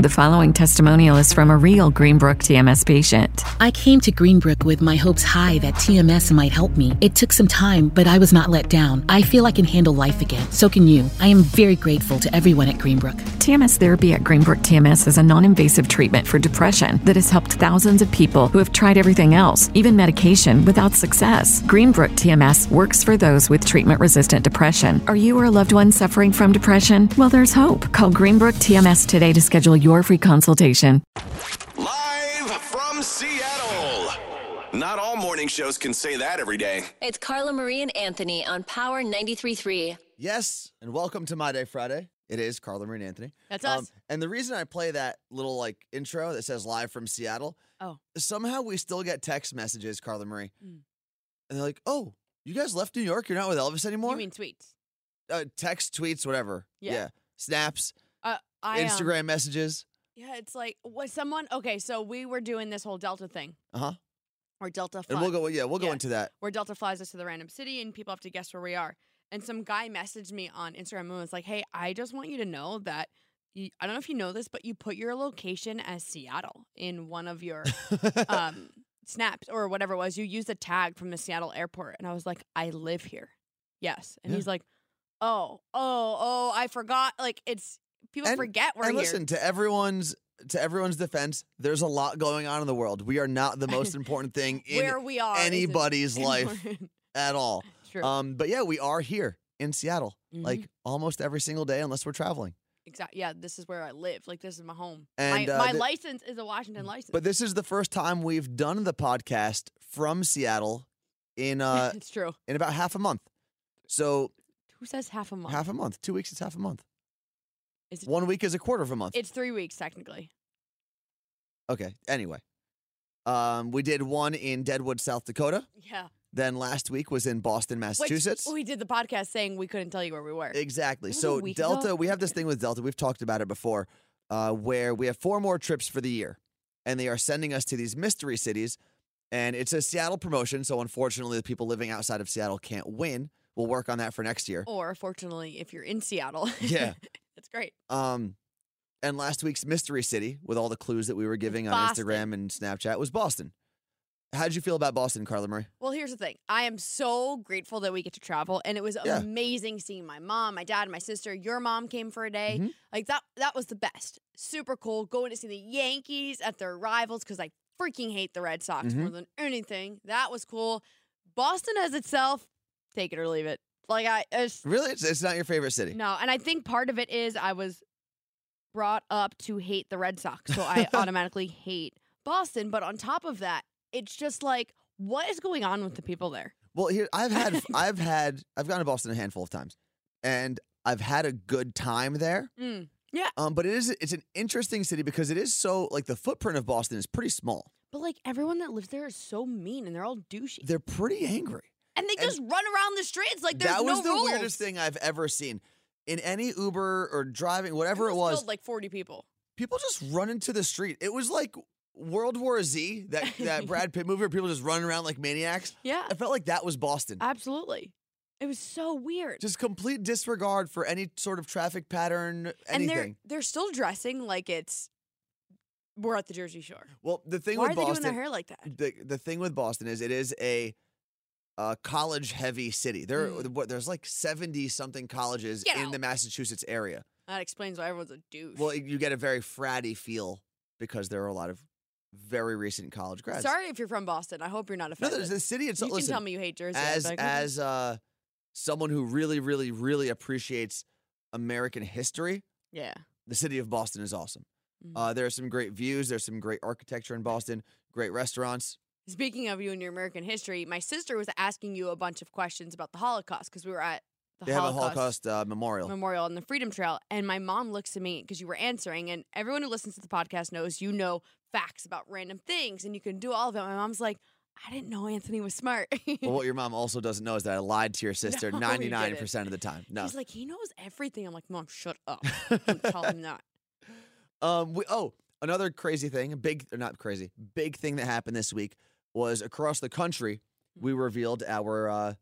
The following testimonial is from a real Greenbrook TMS patient. I came to Greenbrook with my hopes high that TMS might help me. It took some time, but I was not let down. I feel I can handle life again. So can you. I am very grateful to everyone at Greenbrook. TMS therapy at Greenbrook TMS is a non invasive treatment for depression that has helped thousands of people who have tried everything else, even medication, without success. Greenbrook TMS works for those with treatment resistant depression. Are you or a loved one suffering from depression? Well, there's hope. Call Greenbrook TMS today to schedule your free consultation. Live from Seattle. Not all morning shows can say that every day. It's Carla Marie and Anthony on Power 93.3. Yes, and welcome to My Day Friday. It is Carla Marie and Anthony. That's us. and the reason I play that little like intro that says live from Seattle, Oh. somehow we still get text messages, Carla Marie. Mm. And they're like, oh, you guys left New York? You're not with Elvis anymore? You mean tweets? uh, text, tweets, whatever. Yeah. Snaps, Uh, I um, Instagram messages. yeah, it's like was someone okay? So we were doing this whole Delta thing, Uh huh. or Delta And we'll go, yeah, we'll go Yeah. into that. where Delta flies us to the random city, and people have to guess where we are. And some guy messaged me on Instagram and was like, "Hey, I just want you to know that." You, I don't know if you know this, but you put your location as Seattle in one of your um, snaps or whatever it was. You used a tag from the Seattle airport, and I was like, "I live here." Yes, and Yeah. he's like, "Oh, oh, oh, I forgot." Like it's people And- forget we're and here. listen, to everyone's to everyone's defense, there's a lot going on in the world. We are not the most important thing in where we are. anybody's life important. at all. True. Um, but yeah, we are here in Seattle, Mhm. like almost every single day, unless we're traveling. exactly. Yeah, this is where I live. Like this is my home. And, my uh, my the- license is a Washington license. But this is the first time we've done the podcast from Seattle in uh it's true. in about half a month. So Who says half a month? half a month, two weeks is half a month. Is it, One week is a quarter of a month. It's three weeks technically. Okay. Anyway, um, we did one in Deadwood, South Dakota. Yeah. Then last week was in Boston, Which Massachusetts. we did the podcast saying we couldn't tell you where we were. Exactly. That was a So Delta, ago? we have this thing with Delta. We've talked about it before, uh, where we have four more trips for the year, and they are sending us to these mystery cities, and it's a Seattle promotion. So unfortunately, the people living outside of Seattle can't win. We'll work on that for next year. or fortunately, if you're in Seattle. Yeah. it's great. Um, and last week's mystery city, with all the clues that we were giving on Instagram and Snapchat, was Boston. How did you feel about Boston, Carla Marie? Well, here's the thing. I am so grateful that we get to travel, and it was Yeah. amazing seeing my mom, my dad, my sister. Your mom came for a day. Mhm. Like that. That was the best. Super cool. Going to see the Yankees at their rivals because I freaking hate the Red Sox Mm-hmm. more than anything. That was cool. Boston as itself, take it or leave it. Like I, it's, Really, it's, it's not your favorite city. no, and I think part of it is I was brought up to hate the Red Sox, so I automatically hate Boston. But on top of that, it's just like, what is going on with the people there? Well, here I've had I've had I've gone to Boston a handful of times, and I've had a good time there. Mm. Um, but it is it's an interesting city because it is so like the footprint of Boston is pretty small. But like everyone that lives there is so mean and they're all douchey. They're pretty angry. And they and just run around the streets like there's no. that was no the rules. weirdest thing I've ever seen. In any Uber or driving, whatever it Almost was, like 40 people. people just run into the street. It was like World War Z, that that Brad Pitt movie where people just running around like maniacs. Yeah, I felt like that was Boston. absolutely. It was so weird. Just complete disregard for any sort of traffic pattern, and they're anything. they're still dressing like it's we're at the Jersey Shore. Well, the thing Why are with they Boston, doing their hair like that? the the thing with Boston is it is a uh, college heavy city. There, Mm. what, there's like seventy something colleges Get in out. the Massachusetts area. That explains why everyone's a douche. Well, you get a very fratty feel because there are a lot of very recent college grads. Sorry if you're from Boston. I hope you're not no, offended. there's the city you itself. can listen, tell me you hate Jersey. As be like, "Okay." as uh, someone who really, really, really appreciates American history, yeah. the city of Boston is awesome. Mhm. Uh, there are some great views. There's some great architecture in Boston. Great restaurants. Speaking of you and your American history, my sister was asking you a bunch of questions about the Holocaust because we were at the They have a Holocaust, Holocaust uh, memorial. Memorial on the Freedom Trail, and my mom looks at me because you were answering, and everyone who listens to the podcast knows you know facts about random things, and you can do all of it. My mom's like, I didn't know Anthony was smart. Well, what your mom also doesn't know is that I lied to your sister No, 99% of the time. No. She's like, he knows everything. I'm like, Mom, shut up. Don't tell him that. um, we, oh, another crazy thing, a big, or not crazy, big thing that happened this week was across the country, we revealed our uh,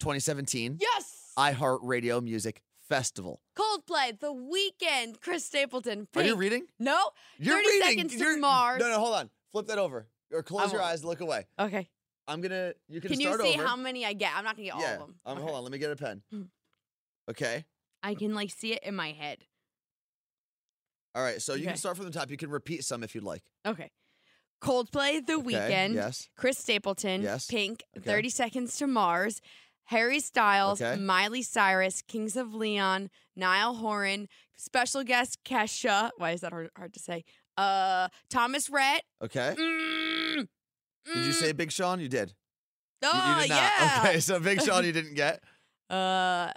2017 Yes. iHeart Radio Music Festival. Coldplay, The Weeknd, Chris Stapleton. Are you reading? No. You're 30 reading. seconds to You're- Mars. No, no, hold on. Flip that over. Or close your won't. eyes look away. Okay. I'm gonna. You can, Can you start see over. how many I get? I'm not gonna get all yeah. of them. Um. Hold on. Let me get a pen. Mm. Okay. I can like see it in my head. All right. So you Okay. can start from the top. You can repeat some if you'd like. Okay. Coldplay, The Okay, Weeknd, Yes. Chris Stapleton, Yes. Pink, Okay. 30 Seconds to Mars, Harry Styles, Okay. Miley Cyrus, Kings of Leon, Niall Horan, special guest Kesha. Why is that hard, hard to say? Uh, Thomas Rhett. Okay. Mm, Did you mm. say Big Sean? You did. You- Oh, you did not. yeah. Okay. So Big Sean you didn't get. Uh,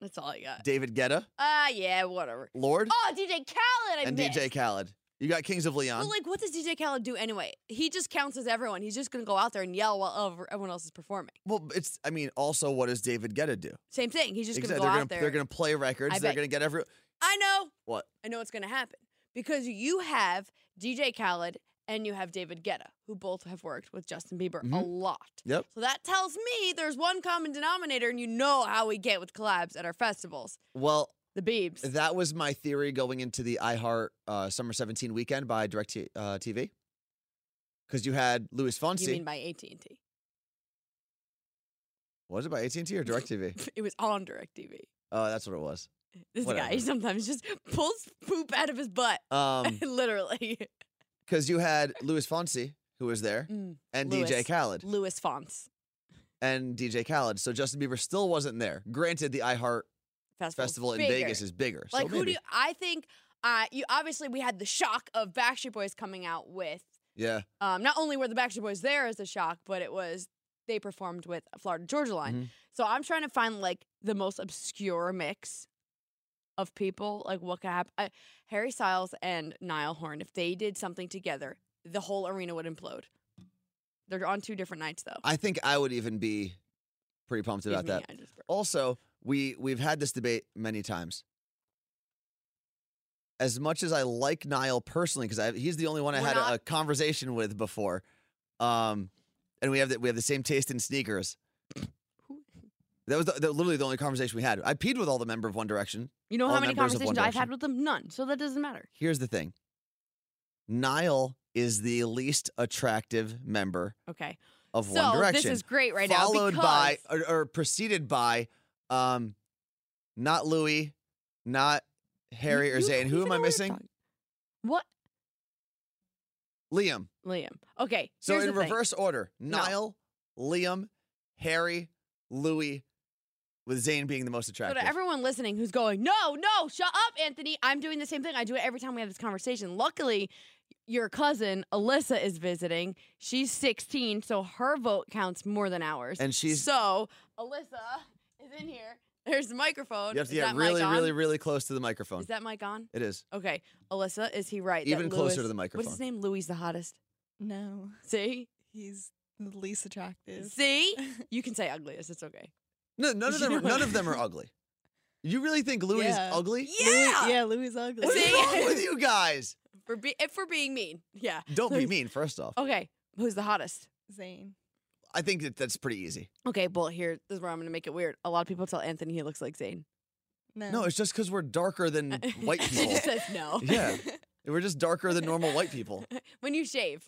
that's all I got. David Guetta, Ah, yeah, whatever. Lorde, Oh, DJ Khaled, I and missed. DJ Khaled. You got Kings of Leon. But like, what does DJ Khaled do anyway? He just counts as everyone. He's just gonna go out there and yell while everyone else is performing. well, it's. I mean, also, what does David Guetta do? Same thing. He's just Exactly. gonna go they're out gonna there. they're gonna play records. I they're gonna get every. I know. What? I know what's gonna happen because you have DJ Khaled and you have David Guetta, who both have worked with Justin Bieber a Mhm. lot. Yep. So that tells me there's one common denominator, and you know how we get with collabs at our festivals. Well, The Biebs. that was my theory going into the iHeart uh, Summer 17 weekend by Direct T- uh, TV. Because you had Louis Fonsi. you mean by AT and T? was it by AT&T or Direct TV? It was on Directv. Oh, that's what it was. This guy Whatever. he sometimes just pulls poop out of his butt, Um, literally. because you had Louis Fonsi who was there Mm, and Louis. DJ Khaled Louis Fonsi and DJ Khaled. So Justin Bieber still wasn't there. Granted, the iHeart Festival's Festival in. Vegas is bigger. So like who do you, I think? Uh, you obviously we had the shock of Backstreet Boys coming out with. Yeah. Um, not only were the Backstreet Boys there as a shock, but it was they performed with Florida Georgia Line. Mhm. So I'm trying to find like the most obscure mix of people. Like what could happen? Uh, Harry Styles and Niall Horan. If they did something together, the whole arena would implode. They're on two different nights though. I think I would even be pretty pumped about me, that. I just burped. Also, we we've had this debate many times. As much as I like Niall personally, because he's the only one I We're had a, not- a conversation with before, um, and we have the, we have the same taste in sneakers. That was the, the- literally the only conversation we had. I peed with all the member of One Direction. You know all how many members of One conversations I've had Direction. with them? None. So that doesn't matter. Here's the thing: Niall is the least attractive member Okay. of so One Direction. this is great right now. followed by because- or, or preceded by um not Louis, not Harry or Zayn. Who am I know what you're missing? talking- What? Liam. Liam. Okay. So in the thing. reverse order. No. Liam, Harry, Louis, with Zayn being the most So attractive. to everyone listening who's going, no, no, shut up, Anthony. I'm doing the same thing. I do it every time we have this conversation. Luckily, your cousin Alyssa is visiting. She's 16, so her vote counts more than ours. And she's- so Alyssa is in here. There's the microphone. you have to Is get really, really, really close to the microphone. Is that mic on? it is. Okay, Alyssa, is he right? that Even closer to Louis- the What's his name? Louis the hottest. No, See, he's the least attractive. see, you can say ugliest. It's okay. No, none of them. Are, none of them are ugly. You really think Louis Yeah. is ugly? Yeah, Louis, yeah, Louis is ugly. What is See? wrong with you guys? for be- if for being mean. Yeah. Don't be mean. First off, Okay, who's the hottest? Zayn. I think that that's pretty easy. Okay, well here this is where I'm gonna make it weird. A lot of people tell Anthony he looks like Zayn. No, No, it's just because we're darker than white he people. just says no. Yeah. We're just darker than normal white people. when you shave,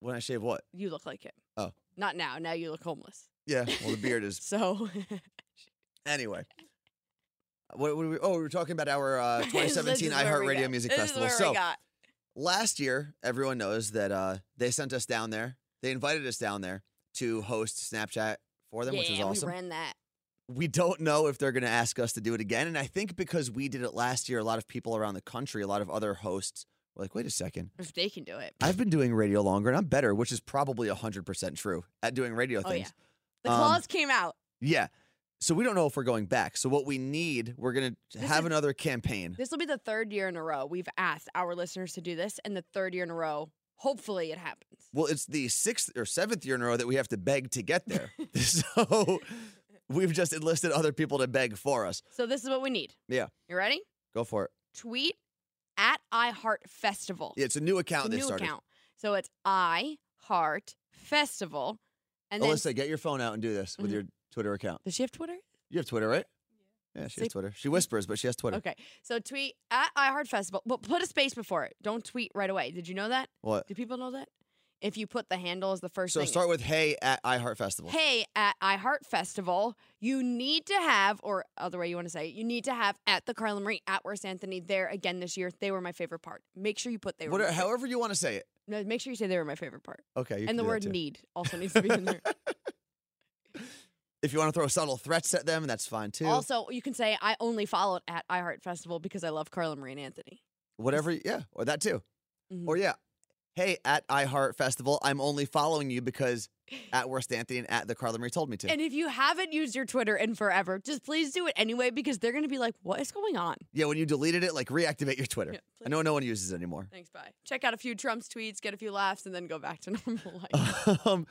When I shave what? you look like him. Oh. Not now. Now you look homeless. Yeah, well, the beard is. So Anyway. What, what are we, oh, we were talking about our uh, this 2017 is where we iHeartRadio go. Music this Festival. Is where So we got. last year, everyone knows that uh, they sent us down there. They invited us down there to host Snapchat for them, yeah, which was awesome. we ran that. we don't know if they're going to ask us to do it again. And I think because we did it last year, a lot of people around the country, a lot of other hosts were like, wait a second. If they can do it. I've been doing radio longer and I'm better, which is probably 100% true at doing radio things. Oh, things. The Um, claws came out. Yeah. So we don't know if we're going back. So what we need, we're going to have is- another campaign. This will be the third year in a row we've asked our listeners to do this, and the third year in a row, hopefully it happens. Well, it's the sixth or seventh year in a row that we have to beg to get there. so we've just enlisted other people to beg for us. So this is what we need. Yeah. You ready? Go for it. Tweet at iHeart Festival. Yeah, it's a new account It's a they new started. account. So it's I Heart Festival. And then Alyssa, get your phone out and do this with Mhm. your Twitter account. does she have Twitter? You have Twitter, right? Yeah, she has Twitter. She whispers, but she has Twitter. Okay. So tweet at iHeart Festival, but put a space before it. Don't tweet right away. Did you know that? What? Do people know that? If you put the handle as the first So thing. start with hey at iHeart Festival. Hey, at iHeart Festival, you need to have, or other way you want to say it, you need to have at the Carla Marie at Worst Anthony there again this year. They were my favorite part. Make sure you put they were. What, my however you want to say it. No, make sure you say they were my favorite part. Okay. You and the word need also needs to be in there. If you want to throw subtle threats at them, that's fine too. also, you can say I only followed at iHeart Festival because I love Carla Marie and Anthony. Whatever. Yeah. Or that too. Mhm. Or yeah. Hey, at iHeart Festival, I'm only following you because at Worst Anthony and at the Carla Marie told me to. And if you haven't used your Twitter in forever, just please do it anyway because they're going to be like, what is going on? yeah, when you deleted it, like reactivate your Twitter. Yeah, I know no one uses it anymore. Thanks, bye. Check out a few Trump's tweets, get a few laughs, and then go back to normal life um,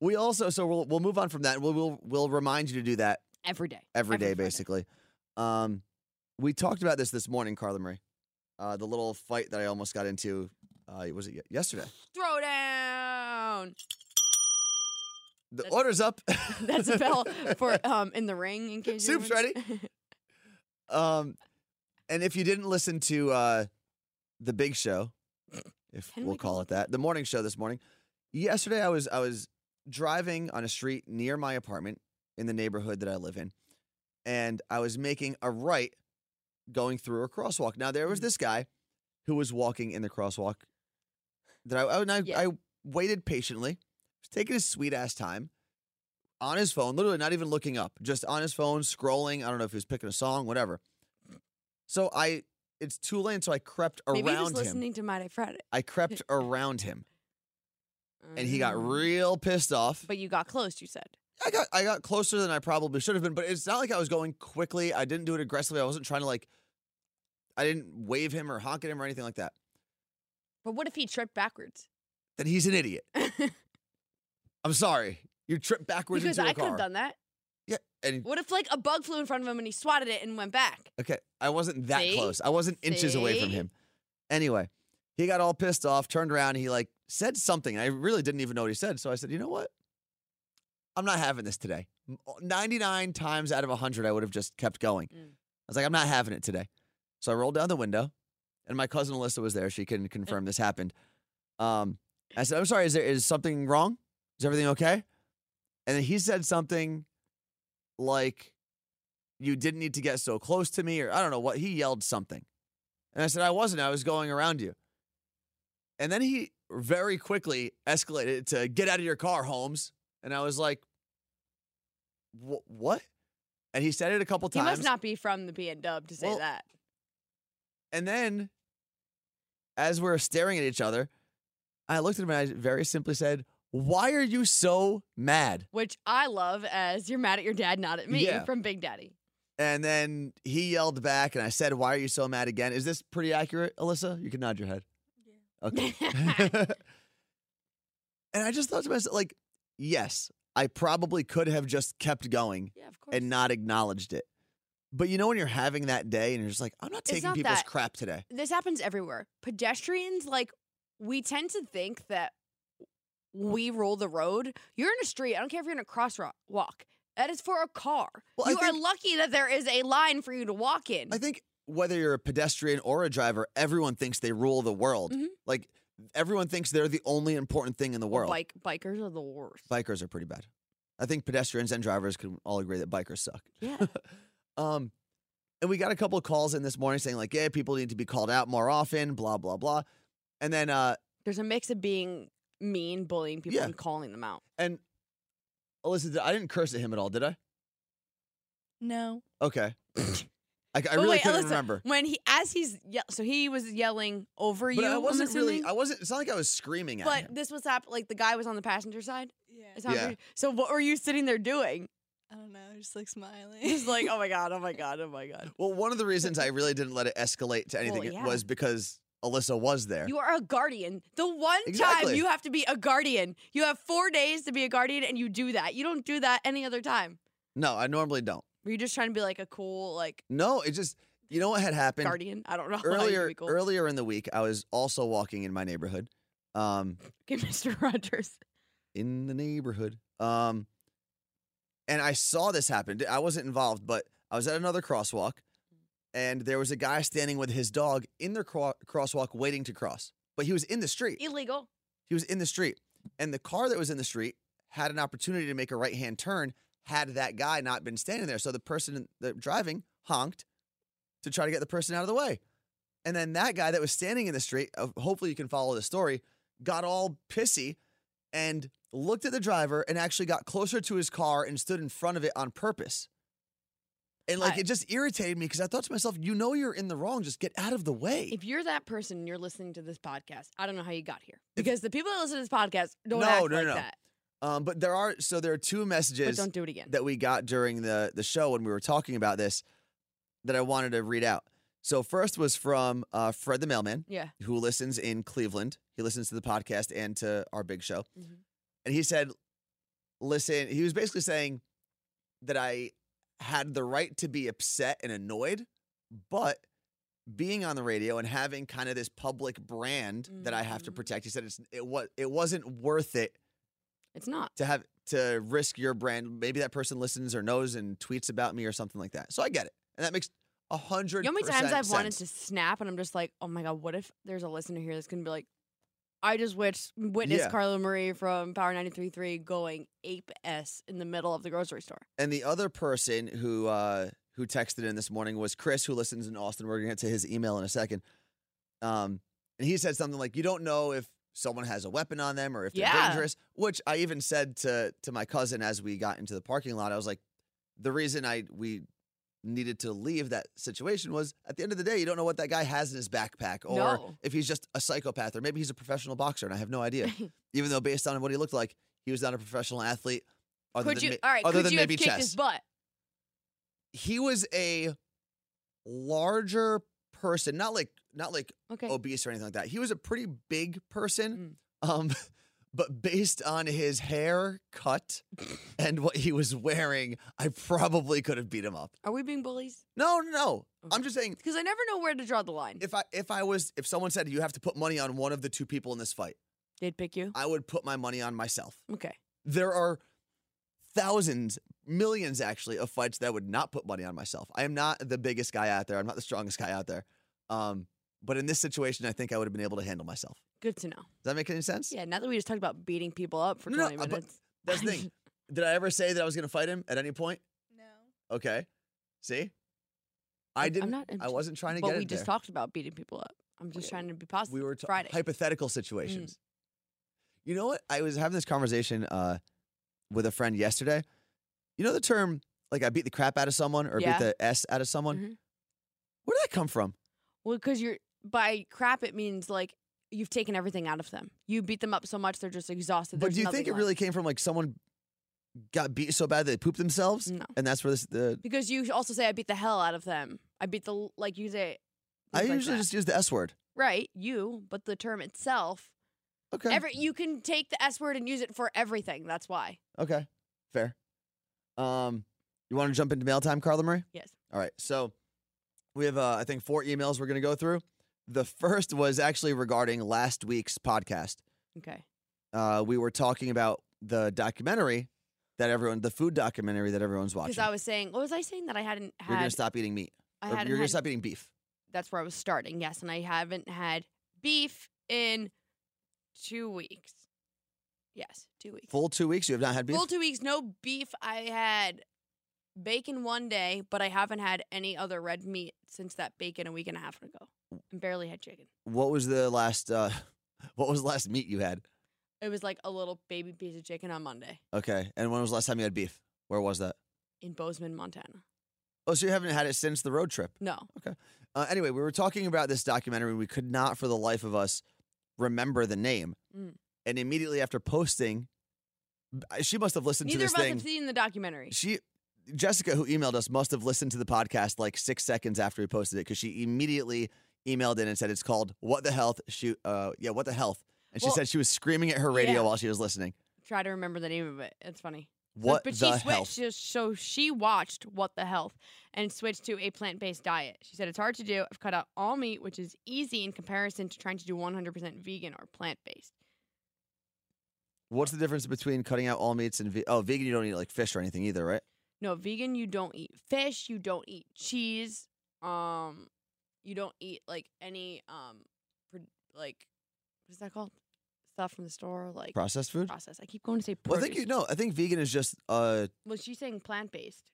we also so we'll we'll move on from that. We'll we'll, we'll remind you to do that every day. every day, Friday. basically. Um, we talked about this this morning, Carla Marie. Uh, the little fight that I almost got into. Uh, was it ye- yesterday? Throw down. The That's- order's up. That's a bell for um in the ring in case Soup's wondering. Um, and if you didn't listen to uh, the Big Show, if Can we'll we call it that, the morning show this morning. Yesterday, I was I was driving on a street near my apartment in the neighborhood that I live in, and I was making a right going through a crosswalk. Now there was Mm. this guy who was walking in the crosswalk. That I I, Yeah. I waited patiently, was taking his sweet ass time on his phone, literally not even looking up, just on his phone, scrolling. I don't know if he was picking a song, whatever. So I, it's two lanes, so I crept Maybe around him. listening to My Day Friday. I crept around him, and he got Mm. real pissed off. But you got close, you said. I got I got closer than I probably should have been, but it's not like I was going quickly. I didn't do it aggressively. I wasn't trying to like. I didn't wave him or honk at him or anything like that. But what if he tripped backwards? Then he's an idiot. I'm sorry. You tripped backwards because into a I could have done that. Yeah, and What if like a bug flew in front of him and he swatted it and went back? Okay, I wasn't that See? close. I wasn't inches away from him. Anyway, he got all pissed off, turned around, and he like said something. I really didn't even know what he said. So I said, you know what? I'm not having this today. 99 times out of 100, I would have just kept going. Mm. I was like, I'm not having it today. So I rolled down the window, and my cousin Alyssa was there. She can confirm this happened. Um, I said, I'm sorry, is there is something wrong? Is everything okay? And then he said something like, you didn't need to get so close to me, or I don't know what. He yelled something. And I said, I wasn't. I was going around you. And then he very quickly escalated to get out of your car, Holmes. And I was like, what? And he said it a couple times. He must not be from the B and Dub to say Well, that. And then, as we're staring at each other, I looked at him and I very simply said, Why are you so mad? Which I love as you're mad at your dad, not at me Yeah. from Big Daddy. And then he yelled back, and I said, Why are you so mad again? Is this pretty accurate, Alyssa? You can nod your head. Okay. and I just thought to myself, like, yes, I probably could have just kept going Yeah, and not acknowledged it. But you know, when you're having that day and you're just like, I'm not taking not people's that- crap today. this happens everywhere. Pedestrians, like, we tend to think that we rule the road. You're in a street. I don't care if you're in a crosswalk. That is for a car. Well, you are lucky that there is a line for you to walk in. I think whether you're a pedestrian or a driver, everyone thinks they rule the world. Mhm. Like everyone thinks they're the only important thing in the world. Bike bikers are the worst. Bikers are pretty bad. I think pedestrians and drivers can all agree that bikers suck. Yeah. Um, and we got a couple of calls in this morning saying like, yeah, people need to be called out more often, blah blah blah. And then uh, There's a mix of being mean, bullying people, Yeah. and calling them out. and Alyssa, I didn't curse at him at all, did I? No. Okay. I, I really wait, couldn't Alyssa, remember. When he, as he's, ye- so he was yelling over But you. I I'm wasn't really. assuming? I wasn't. It's not like I was screaming at him. But this was happening. Like the guy was on the passenger side. Yeah. Is that Yeah. what- So what were you sitting there doing? I don't know. Just like smiling. Just like, oh my god, oh my god, oh my god. Well, one of the reasons I really didn't let it escalate to anything yeah. was because Alyssa was there. You are a guardian. The one time you have to be a guardian, you have four days to be a guardian, and you do that. You don't do that any other time. no, I normally don't. Were you just trying to be like a cool like No, it just you know what had happened guardian? I don't know. how you can earlier. cool. Earlier in the week, I was also walking in my neighborhood, um, Okay, Mr. Rogers. in the neighborhood, um, and I saw this happen. I wasn't involved, but I was at another crosswalk, and there was a guy standing with his dog in the cro- crosswalk waiting to cross, but he was in the street. Illegal. He was in the street, and the car that was in the street had an opportunity to make a right hand turn had that guy not been standing there. So the person that driving honked to try to get the person out of the way. And then that guy that was standing in the street, hopefully you can follow the story, got all pissy and looked at the driver and actually got closer to his car and stood in front of it on purpose. And like I- it just irritated me because I thought to myself, you know you're in the wrong, just get out of the way. If you're that person and you're listening to this podcast, I don't know how you got here. Because the people that listen to this podcast don't No, act no, like no. that. Um, but there are so there are two But messages don't do it again. that we got during the the show when we were talking about this that I wanted to read out. So first was from uh, Fred the mailman, yeah. who listens in Cleveland. He listens to the podcast and to our big show, Mhm. and he said, "Listen." He was basically saying that I had the right to be upset and annoyed, but being on the radio and having kind of this public brand that I have to Mhm. protect. He said it's it was it wasn't worth it It's not. to have to risk your brand. Maybe that person listens or knows and tweets about me or something like that. So I get it, and that makes a hundred. You know how many times I've wanted to snap and I'm just like, oh my God, what if there's a listener here that's to be like, I just witnessed, witnessed Yeah. Carla Marie from Power 93.3 going ape S in the middle of the grocery store. And the other person who uh, who texted in this morning was Chris, who listens in Austin. We're gonna get to his email in a second. Um, and he said something like, "You don't know if someone has a weapon on them or if they're Yeah. dangerous." Which I even said to to my cousin as we got into the parking lot. I was like, "The reason I we needed to leave that situation was at the end of the day, you don't know what that guy has in his backpack, or No. if he's just a psychopath, or maybe he's a professional boxer, and I have no idea. even though based on what he looked like, he was not a professional athlete. Other could than you, all right, other could than maybe chess his butt? he was a larger person, not like not like Okay. obese or anything like that. He was a pretty big Mm. person. Um but based on his hair cut and what he was wearing, I probably could have beat him up. Are we being bullies? No, no, no. I'm just saying Because I never know where to draw the line. if I if I was if someone said you have to put money on one of the two people in this fight, They'd pick you. I would put my money on myself. Okay. There are thousands, millions actually, of fights that I would not put money on myself. I am not the biggest guy out there. I'm not the strongest guy out there. Um, but in this situation, I think I would have been able to handle myself. Good to know. Does that make any sense? Yeah, now that we just talked about beating people up for No, no, 20 uh, but minutes. That's the thing. Did I ever say that I was going to fight him at any point? No. Okay. See? I I'm- I'm didn't. not I wasn't trying to get. but we just there. talked about beating people up. I'm just trying to be positive. we were ta- Friday. hypothetical Mm. situations. You know what? I was having this conversation uh, with a friend yesterday. You know the term like I beat the crap out of someone or Yeah. beat the s out of someone. Mhm. Where did that come from? Well, because you're by crap, it means like you've taken everything out of them. You beat them up so much they're just exhausted. but There's do you think it left. really came from like someone got beat so bad they pooped themselves? No. And that's where this the Because you also say I beat the hell out of them. I beat the like you say. I like usually that. just use the S word. right you, but the term itself. Okay. Every you can take the S word and use it for everything. That's why. okay. Fair. Um you want to jump into mail time, Carla Marie? Yes. All right. So we have uh, I think four emails we're gonna go through. The first was actually regarding last week's podcast. Okay. uh, we were talking about the documentary that everyone, the food documentary that everyone's watching. Because I was saying, what was I saying that I hadn't you're gonna stop eating meat. I hadn't you're gonna had stop eating beef. that's where I was starting. Yes, and I haven't had beef in two weeks. Yes, two weeks. Full two weeks. You have not had beef. Full two weeks, no beef. I had bacon one day, but I haven't had any other red meat since that bacon a week and a half ago. And barely had chicken. what was the last? Uh, what was the last meat you had? It was like a little baby piece of chicken on Monday Okay. And when was the last time you had beef? Where was that? in Bozeman, Montana. Oh, so you haven't had it since the road trip. No. Okay. Uh, anyway, we were talking about this documentary. We could not, for the life of us, remember the name. Mm. And immediately after posting, b- she must have listened Neither to of this us thing. have seen the documentary. she Jessica, who emailed us, must have listened to the podcast like six seconds after we posted it because she immediately emailed in and said it's called "What the Health." Shoot, uh, yeah, "What the Health," and she Well, said she was screaming at her radio yeah. while she was listening. Try to remember the name of it. It's funny. So- What but the she switched. health? So, so she watched What the Health and switched to a plant based diet. She said it's hard to do. I've cut out all meat, which is easy in comparison to trying to do 100% vegan or plant based. What's the difference between cutting out all meats and ve- oh, vegan? You don't eat like fish or anything either, right? No, vegan. You don't eat fish. You don't eat cheese. Um, you don't eat like any um, like what's that called? Stuff from the store, like Processed food? process. I keep going to say. Well, I think you know. I think vegan is just uh, Was she saying plant based?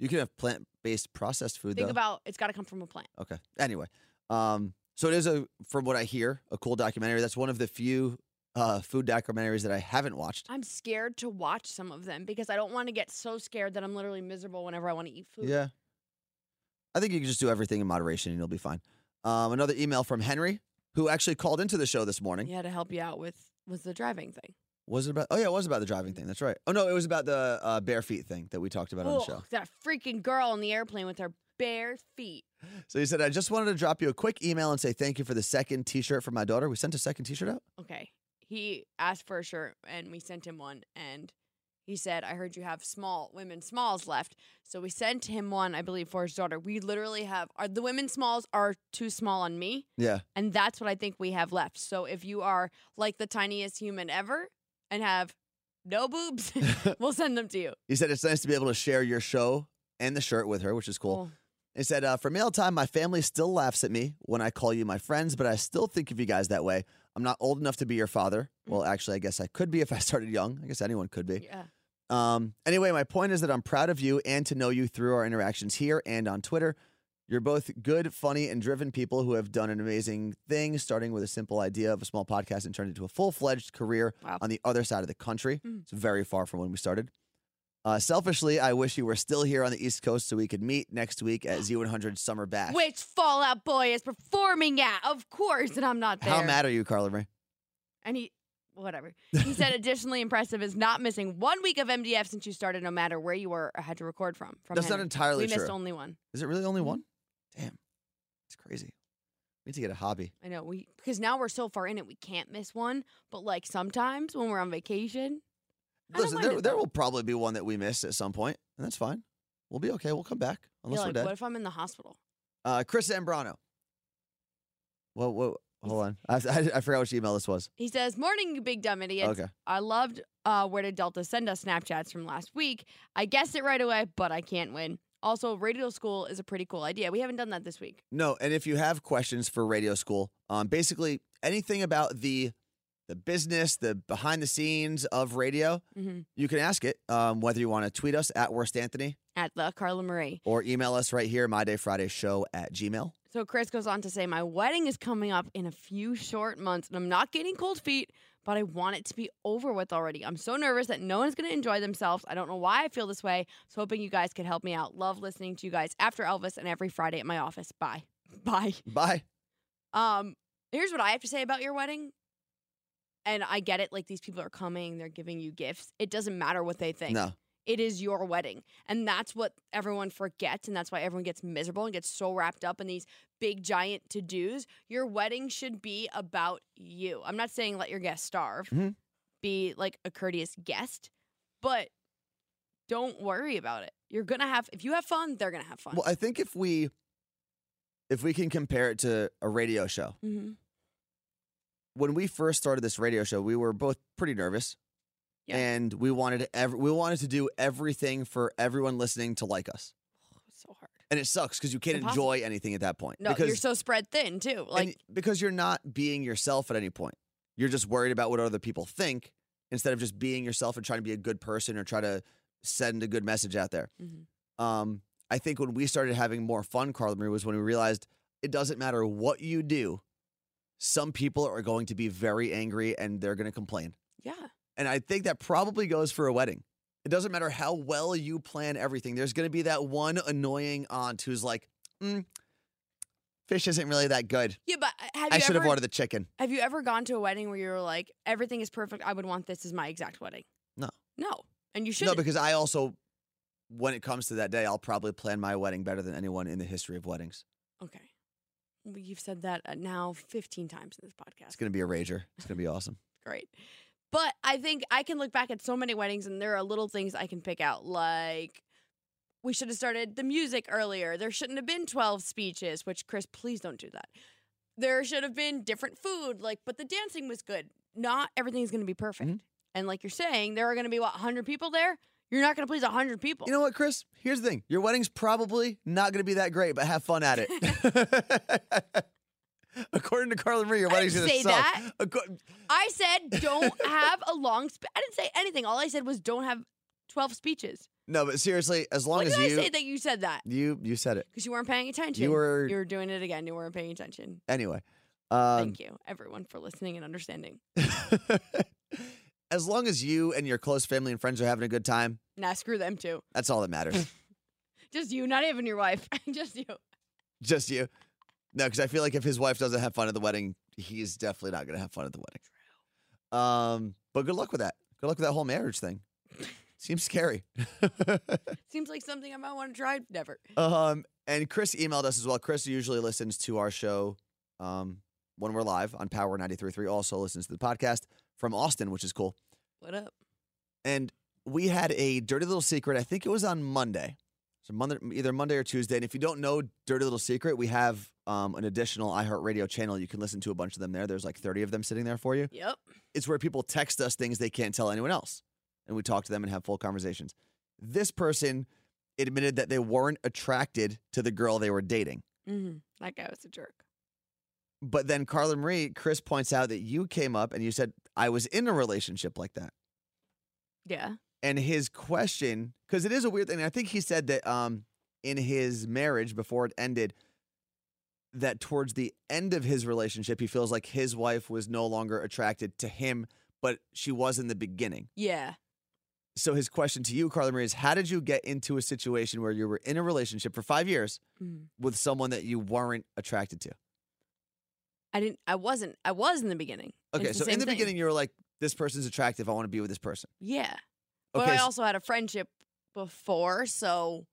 you can have plant based processed food Think though. about it's got to come from a plant. Okay. Anyway, um, so it is a from what I hear a cool documentary. That's one of the few uh food documentaries that I haven't watched. I'm scared to watch some of them because I don't want to get so scared that I'm literally miserable whenever I want to eat food. Yeah. I think you can just do everything in moderation and you'll be fine. Um, another email from Henry, who actually called into the show this morning. Yeah, to help you out with was the driving thing. Was it about? Oh yeah, it was about the driving thing. That's right. Oh no, it was about the uh, bare feet thing that we talked about on the Oh, show. that freaking girl on the airplane with her bare feet. So he said, I just wanted to drop you a quick email and say thank you for the second T-shirt for my daughter. We sent a second T-shirt out. Okay. He asked for a shirt and we sent him one and he said, I heard you have small women smalls left. So we sent him one, I believe, for his daughter. We literally have are the women smalls are too small on me. Yeah. And that's what I think we have left. So if you are like the tiniest human ever and have no boobs, we'll send them to you. He said it's nice to be able to share your show and the shirt with her, which is cool. Oh, He said, uh, for mail time, my family still laughs at me when I call you my friends, but I still think of you guys that way. I'm not old enough to be your father. Well, actually, I guess I could be if I started young. I guess anyone could be. yeah. Um, anyway, my point is that I'm proud of you and to know you through our interactions here and on Twitter. You're both good, funny, and driven people who have done an amazing thing, starting with a simple idea of a small podcast and turned it into a full fledged career Wow. on the other side of the country. Mm. It's very far from when we started. Uh, selfishly, I wish you were still here on the East Coast so we could meet next week at Z100 Summer Bash. Which Fall Out Boy is performing at, of course, and I'm not there. How mad are you, Carla? And he, whatever. He said, additionally impressive is not missing one week of MDF since you started, no matter where you were or had to record from. from That's not Henry. entirely We missed only one. Is it really only Mhm. one? Damn. It's crazy. We need to get a hobby. I know we because now we're so far in it, we can't miss one. But like sometimes when we're on vacation, I don't Listen, mind there, it, there though. will probably be one that we miss at some point, and that's fine. We'll be okay. We'll come back unless you're we're dead. what if I'm in the hospital? Uh, Chris Zambrano. Well, well, hold on. I, I, I forgot which email this was. He says, "Morning, you big dumb idiots. Okay. I loved uh, where did Delta send us Snapchats from last week. I guessed it right away, but I can't win. Also, radio school is a pretty cool idea. We haven't done that this week. No, and if you have questions for radio school, um, basically anything about the the business, the behind the scenes of radio, hmm you can ask it. Um, whether you want to tweet us at Worst Anthony At the Carla Marie. or email us right here, My Day Friday Show at Gmail. So Chris goes on to say, My wedding is coming up in a few short months, and I'm not getting cold feet, but I want it to be over with already. I'm so nervous that no one's going to enjoy themselves. I don't know why I feel this way. So hoping you guys could help me out. Love listening to you guys after Elvis and every Friday at my office. Bye. Bye. Bye. Um, here's what I have to say about your wedding. And I get it, like these people are coming, they're giving you gifts. It doesn't matter what they think. No. It is your wedding. And that's what everyone forgets. And that's why everyone gets miserable and gets so wrapped up in these big, giant to dos. Your wedding should be about you. I'm not saying let your guests starve, Mhm. be like a courteous guest, but don't worry about it. You're going to have, if you have fun, they're going to have fun. Well, I think if we if we can compare it to a radio show, hmm when we first started this radio show, we were both pretty nervous. Yeah. And we wanted to ev- we wanted to do everything for everyone listening to like us. It's so hard. And it sucks because you can't Impossible. enjoy anything at that point. No, because you're so spread thin too. Like, because you're not being yourself at any point. You're just worried about what other people think instead of just being yourself and trying to be a good person or try to send a good message out there. Mhm. Um, I think when we started having more fun, Carla Marie, was when we realized it doesn't matter what you do. Some people are going to be very angry and they're going to complain. yeah. And I think that probably goes for a wedding. It doesn't matter how well you plan everything. There's going to be that one annoying aunt who's like, mm, fish isn't really that good. Yeah, but uh, have I should ever have ordered the chicken. have you ever gone to a wedding where you were like, everything is perfect. I would want this as my exact wedding. No. No, and you should. No, because I also, when it comes to that day, I'll probably plan my wedding better than anyone in the history of weddings. okay. You've said that uh, now 15 times in this podcast. It's going to be a rager. It's going to be awesome. Great. But I think I can look back at so many weddings and there are little things I can pick out. Like, we should have started the music earlier. There shouldn't have been 12 speeches, which, Chris, please don't do that. There should have been different food, like, but the dancing was good. Not everything's going to be perfect. Mhm. And like you're saying, there are going to be, what, 100 people there? You're not going to please a hundred people. You know what, Chris? Here's the thing. Your wedding's probably not going to be that great, but have fun at it. According to Carla Marie, your I wedding's to say suck. that. Acco- I said don't have a long. Spe- I didn't say anything. All I said was don't have twelve speeches. no, but seriously, as long When as did you I say that you said that? you you said it Because you weren't paying attention. You were- You were doing it again. You weren't paying attention. anyway. Um, Thank you, everyone, for listening and understanding. as long as you and your close family and friends are having a good time, Nah, screw them too. that's all that matters. Just you, not even your wife. Just you. Just you. No, because I feel like if his wife doesn't have fun at the wedding, he's definitely not going to have fun at the wedding. Um, but good luck with that. Good luck with that whole marriage thing. Seems scary. Seems like something I might want to try. Never. um, and Chris emailed us as well. Chris usually listens to our show um, when we're live on Power 93.3. Also listens to the podcast from Austin, which is cool. What up? And we had a dirty little secret. I think it was on Monday. So Monday, either Monday or Tuesday. And if you don't know Dirty Little Secret, we have um, an additional iHeartRadio channel. You can listen to a bunch of them there. There's like 30 of them sitting there for you. Yep. It's where people text us things they can't tell anyone else. And we talk to them and have full conversations. This person admitted that they weren't attracted to the girl they were dating. hmm That guy was a jerk. But then Carla Marie, Chris points out that you came up and you said, I was in a relationship like that. Yeah. and his question because it is a weird thing i think he said that um in his marriage before it ended that towards the end of his relationship he feels like his wife was no longer attracted to him but she was in the beginning Yeah. so his question to you carla marie is how did you get into a situation where you were in a relationship for five years Mhm. with someone that you weren't attracted to I didn't. I wasn't. I was in the beginning. okay It's so in the thing. beginning you were like this person's attractive i want to be with this person Yeah. But okay I also had a friendship before, so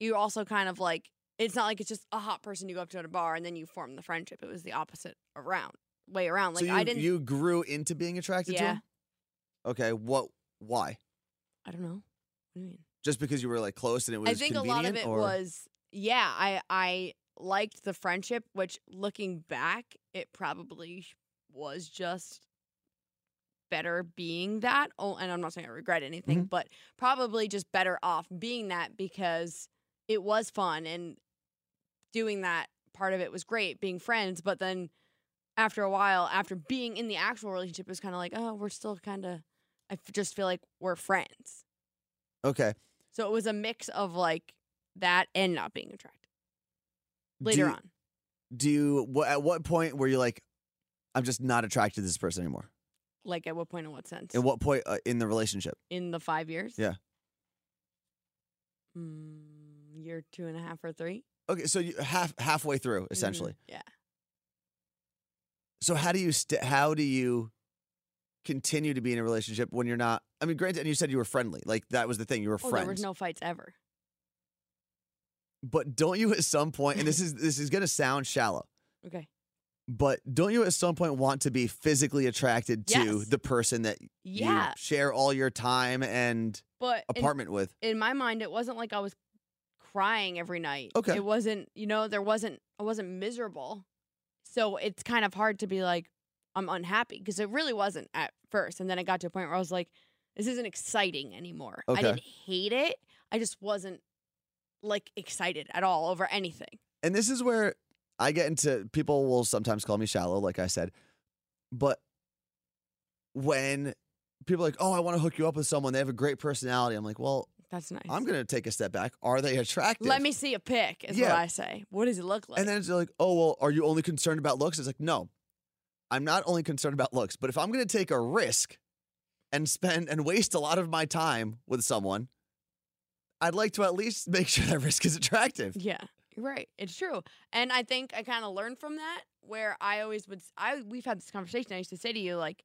you also kind of like it's not like it's just a hot person you go up to at a bar and then you form the friendship. It was the opposite around, way around. Like so you, I didn't. you grew into being attracted to him okay what why I don't know. What do you mean? just because you were like close and it was I think a lot of it or- was yeah. I I liked the friendship, which looking back, it probably was just better being that. Oh, and I'm not saying I regret anything, Mm-hmm. but probably just better off being that because it was fun and doing that part of it was great, being friends. But then after a while, after being in the actual relationship, it was kind of like, oh, we're still kind of. I f- just feel like we're friends. okay So it was a mix of like that and not being attracted. Later do, on. do you what at what point were you like i'm just not attracted to this person anymore Like at what point in what sense? at what point uh, in the relationship in the five years? Yeah. Mm, year two and a half or three? Okay so you half halfway through Mhm. essentially Yeah. so how do you st- how do you continue to be in a relationship when you're not i mean granted and you said you were friendly like that was the thing you were Oh, friends there was no fights ever. but don't you at some point and this is this is going to sound shallow Okay. but don't you at some point want to be physically attracted to Yes. the person that Yeah. you share all your time and But in, apartment with in my mind, it wasn't like I was crying every night. Okay. It wasn't, you know, there wasn't, I wasn't miserable. So it's kind of hard to be like, I'm unhappy because it really wasn't at first. And then it got to a point where I was like, this isn't exciting anymore. Okay. I didn't hate it. I just wasn't like excited at all over anything. and this is where I get into people will sometimes call me shallow, like I said, but when people are like, oh, I want to hook you up with someone, they have a great personality. I'm like, well, That's nice. I'm going to take a step back. Are they attractive? Let me see a pic, is what I say. What does it look like? And then it's like, oh, well, are you only concerned about looks? It's like, no, I'm not only concerned about looks, but if I'm going to take a risk and spend and waste a lot of my time with someone, I'd like to at least make sure that risk is attractive. Yeah, you're right. It's true. And I think I kind of learned from that where I always would I we've had this conversation. I used to say to you like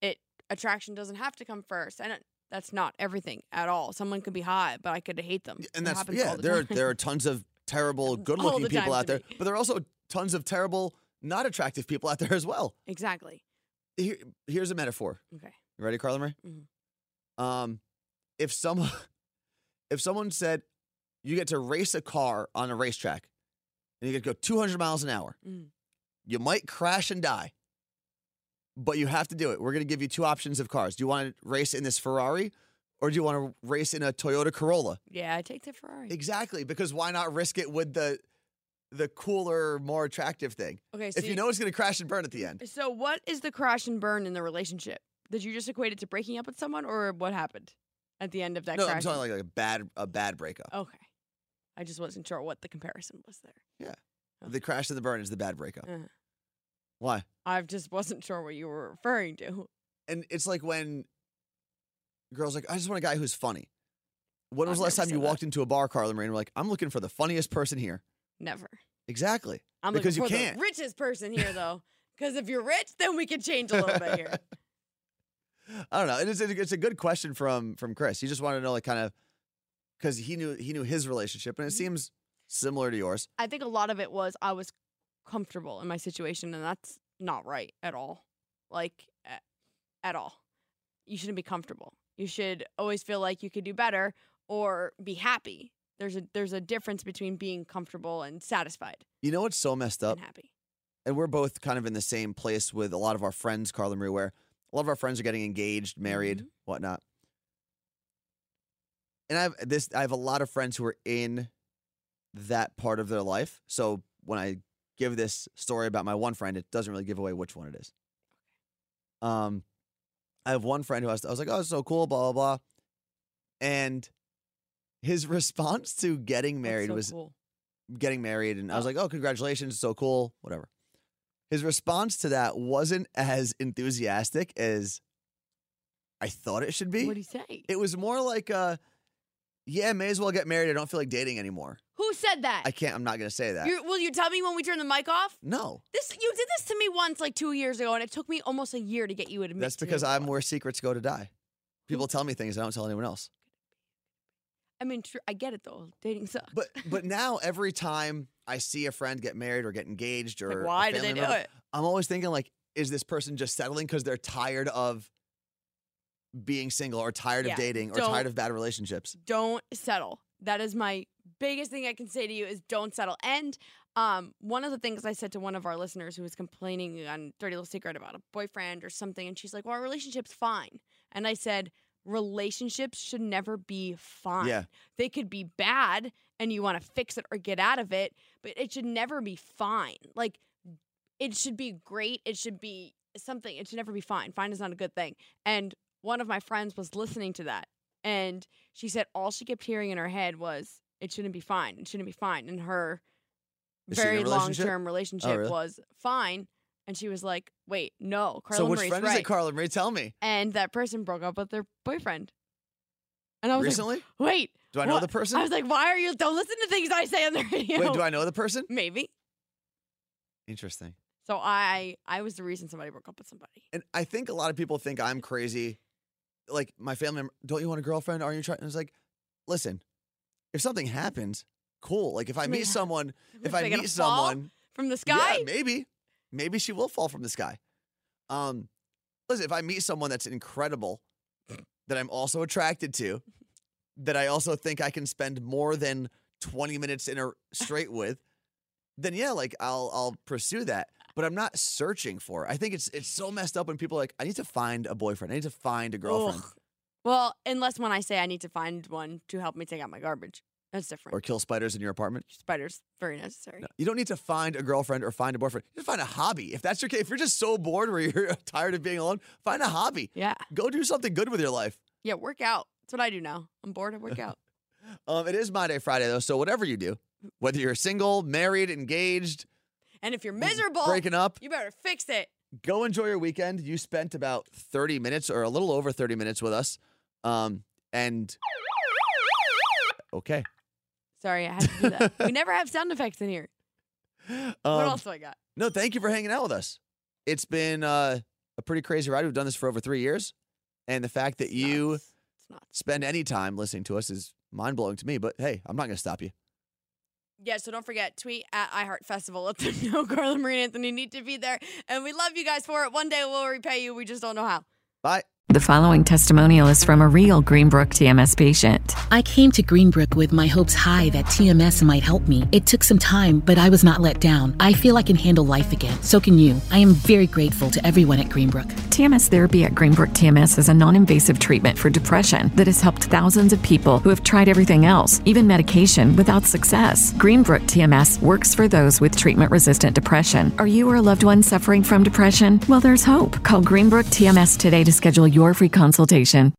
it attraction doesn't have to come first. And it- that's not everything at all. Someone could be hot, but I could hate them. And that's yeah, the there are there are tons of terrible good-looking people out there, me. but there are also tons of terrible not attractive people out there as well. Exactly. Here, here's a metaphor. Okay. You ready, Carla Marie? Mhm. Um, if someone if someone said you get to race a car on a racetrack and you get to go 200 miles an hour, Mhm. you might crash and die, but you have to do it. We're going to give you two options of cars. Do you want to race in this Ferrari Or do you want to race in a Toyota Corolla? Yeah, I take the Ferrari. Exactly, because why not risk it with the the cooler, more attractive thing? Okay, so if you know it's going to crash and burn at the end. So, what is the crash and burn in the relationship? Did you just equate it to breaking up with someone, or what happened at the end of that No, crash? I'm talking like, like a bad a bad breakup. okay, I just wasn't sure what the comparison was there. Yeah. The crash and the burn is the bad breakup. Uh, Why? I just wasn't sure what you were referring to. And it's like when girls like, I just want a guy who's funny. When was I've the last time you that. walked into a bar, Carla Marie, and were like, I'm looking for the funniest person here? Never. Exactly. I'm because looking you for can't. the richest person here, though. Because if you're rich, then we can change a little bit here. I don't know. It is it's a good question from from Chris. He just wanted to know like kind of because he knew he knew his relationship and it Mhm. seems similar to yours. I think a lot of it was I was comfortable in my situation, and that's not right at all. Like, at all. You shouldn't be comfortable. You should always feel like you could do better or be happy. There's a there's a difference between being comfortable and satisfied You know what's so messed up? and happy. And we're both kind of in the same place with a lot of our friends, Carla Marie, where a lot of our friends are getting engaged, married, Mhm. whatnot. And I have this I have a lot of friends who are in that part of their life. So when I give this story about my one friend, it doesn't really give away which one it is. Um I have one friend who I was, I was like, oh, it's so cool, blah, blah, blah. And his response to getting married so was cool. getting married and I was like, "Oh, congratulations, so cool, whatever." His response to that wasn't as enthusiastic as I thought it should be. What do you say? it was more like uh yeah, may as well get married. I don't feel like dating anymore. Who said that? I can't I'm not going to say that. You, will you tell me when we turn the mic off? no. This you did this to me once, like two years ago, and it took me almost a year to get you to admit. That's because I'm where secrets go to die. People tell me things I don't tell anyone else. I mean, tr- I get it though. Dating sucks. But but now every time I see a friend get married or get engaged or like, why do they do member, it? I'm always thinking like, is this person just settling because they're tired of being single or tired Yeah, of dating or tired of bad relationships? Don't settle. That is my biggest thing I can say to you is don't settle. And um, one of the things I said to one of our listeners who was complaining on Dirty Little Secret about a boyfriend or something, and she's like, "Well, our relationship's fine," and I said. Relationships should never be fine. Yeah. They could be bad and you want to fix it or get out of it, but it should never be fine. Like, it should be great. It should be something. It should never be fine. Fine is not a good thing. And one of my friends was listening to that, and she said all she kept hearing in her head was, "It shouldn't be fine. It shouldn't be fine." And her Is she in a very long relationship? Oh, term relationship really? was fine. And she was like, "Wait, no, Carla so which Marie's friend right." is it, Carla Marie? Tell me. and that person broke up with their boyfriend. And I was Recently? like, "Wait, do I know what?" the person? I was like, "Why are you? Don't listen to things I say on the radio." Wait, do I know the person? Maybe. Interesting. So I I was the reason somebody broke up with somebody. And I think a lot of people think I'm crazy. Like my family member, don't you want a girlfriend? Are you trying? And it's like, listen, if something happens, cool. Like if I I mean, meet someone, if I meet someone, from the sky, Yeah, maybe. Maybe she will fall from the sky. Um, listen, if I meet someone that's incredible, that I'm also attracted to, that I also think I can spend more than 20 minutes in a straight with, then yeah, like I'll I'll pursue that. But I'm not searching for. it. I think it's it's so messed up when people are like, I need to find a boyfriend. I need to find a girlfriend. Ugh. Well, unless when I say I need to find one to help me take out my garbage, that's different. Or kill spiders in your apartment. Spiders, very necessary. No, you don't need to find a girlfriend or find a boyfriend. You just find a hobby. If that's your case, if you're just so bored where you're tired of being alone, find a hobby. Yeah, Go do something good with your life. yeah, work out. That's what I do now. I'm bored. I work out. Um, it is My Day Friday though, so whatever you do, whether you're single, married, engaged, And if you're miserable, breaking up, you better fix it. go enjoy your weekend. You spent about 30 minutes or a little over 30 minutes with us. Um, and okay. Sorry, I had to do that. we never have sound effects in here. what Um, else do I got? No, thank you for hanging out with us. It's been uh, a pretty crazy ride. We've done this for over three years. And the fact that It's you nuts. It's nuts. spend any time listening to us is mind blowing to me. But hey, I'm not going to stop you. Yeah, so don't forget, tweet at iHeart Festival. Let them know Carla Marie and Anthony need to be there. And we love you guys for it. One day we'll repay you. We just don't know how. Bye. The following testimonial is from a real Greenbrook TMS patient. I came to Greenbrook with my hopes high that TMS might help me. It took some time, but I was not let down. I feel I can handle life again. So can you. I am very grateful to everyone at Greenbrook. TMS therapy at Greenbrook TMS is a non invasive treatment for depression that has helped thousands of people who have tried everything else, even medication, without success. Greenbrook TMS works for those with treatment resistant depression. Are you or a loved one suffering from depression? Well, there's hope. Call Greenbrook TMS today to schedule your free consultation.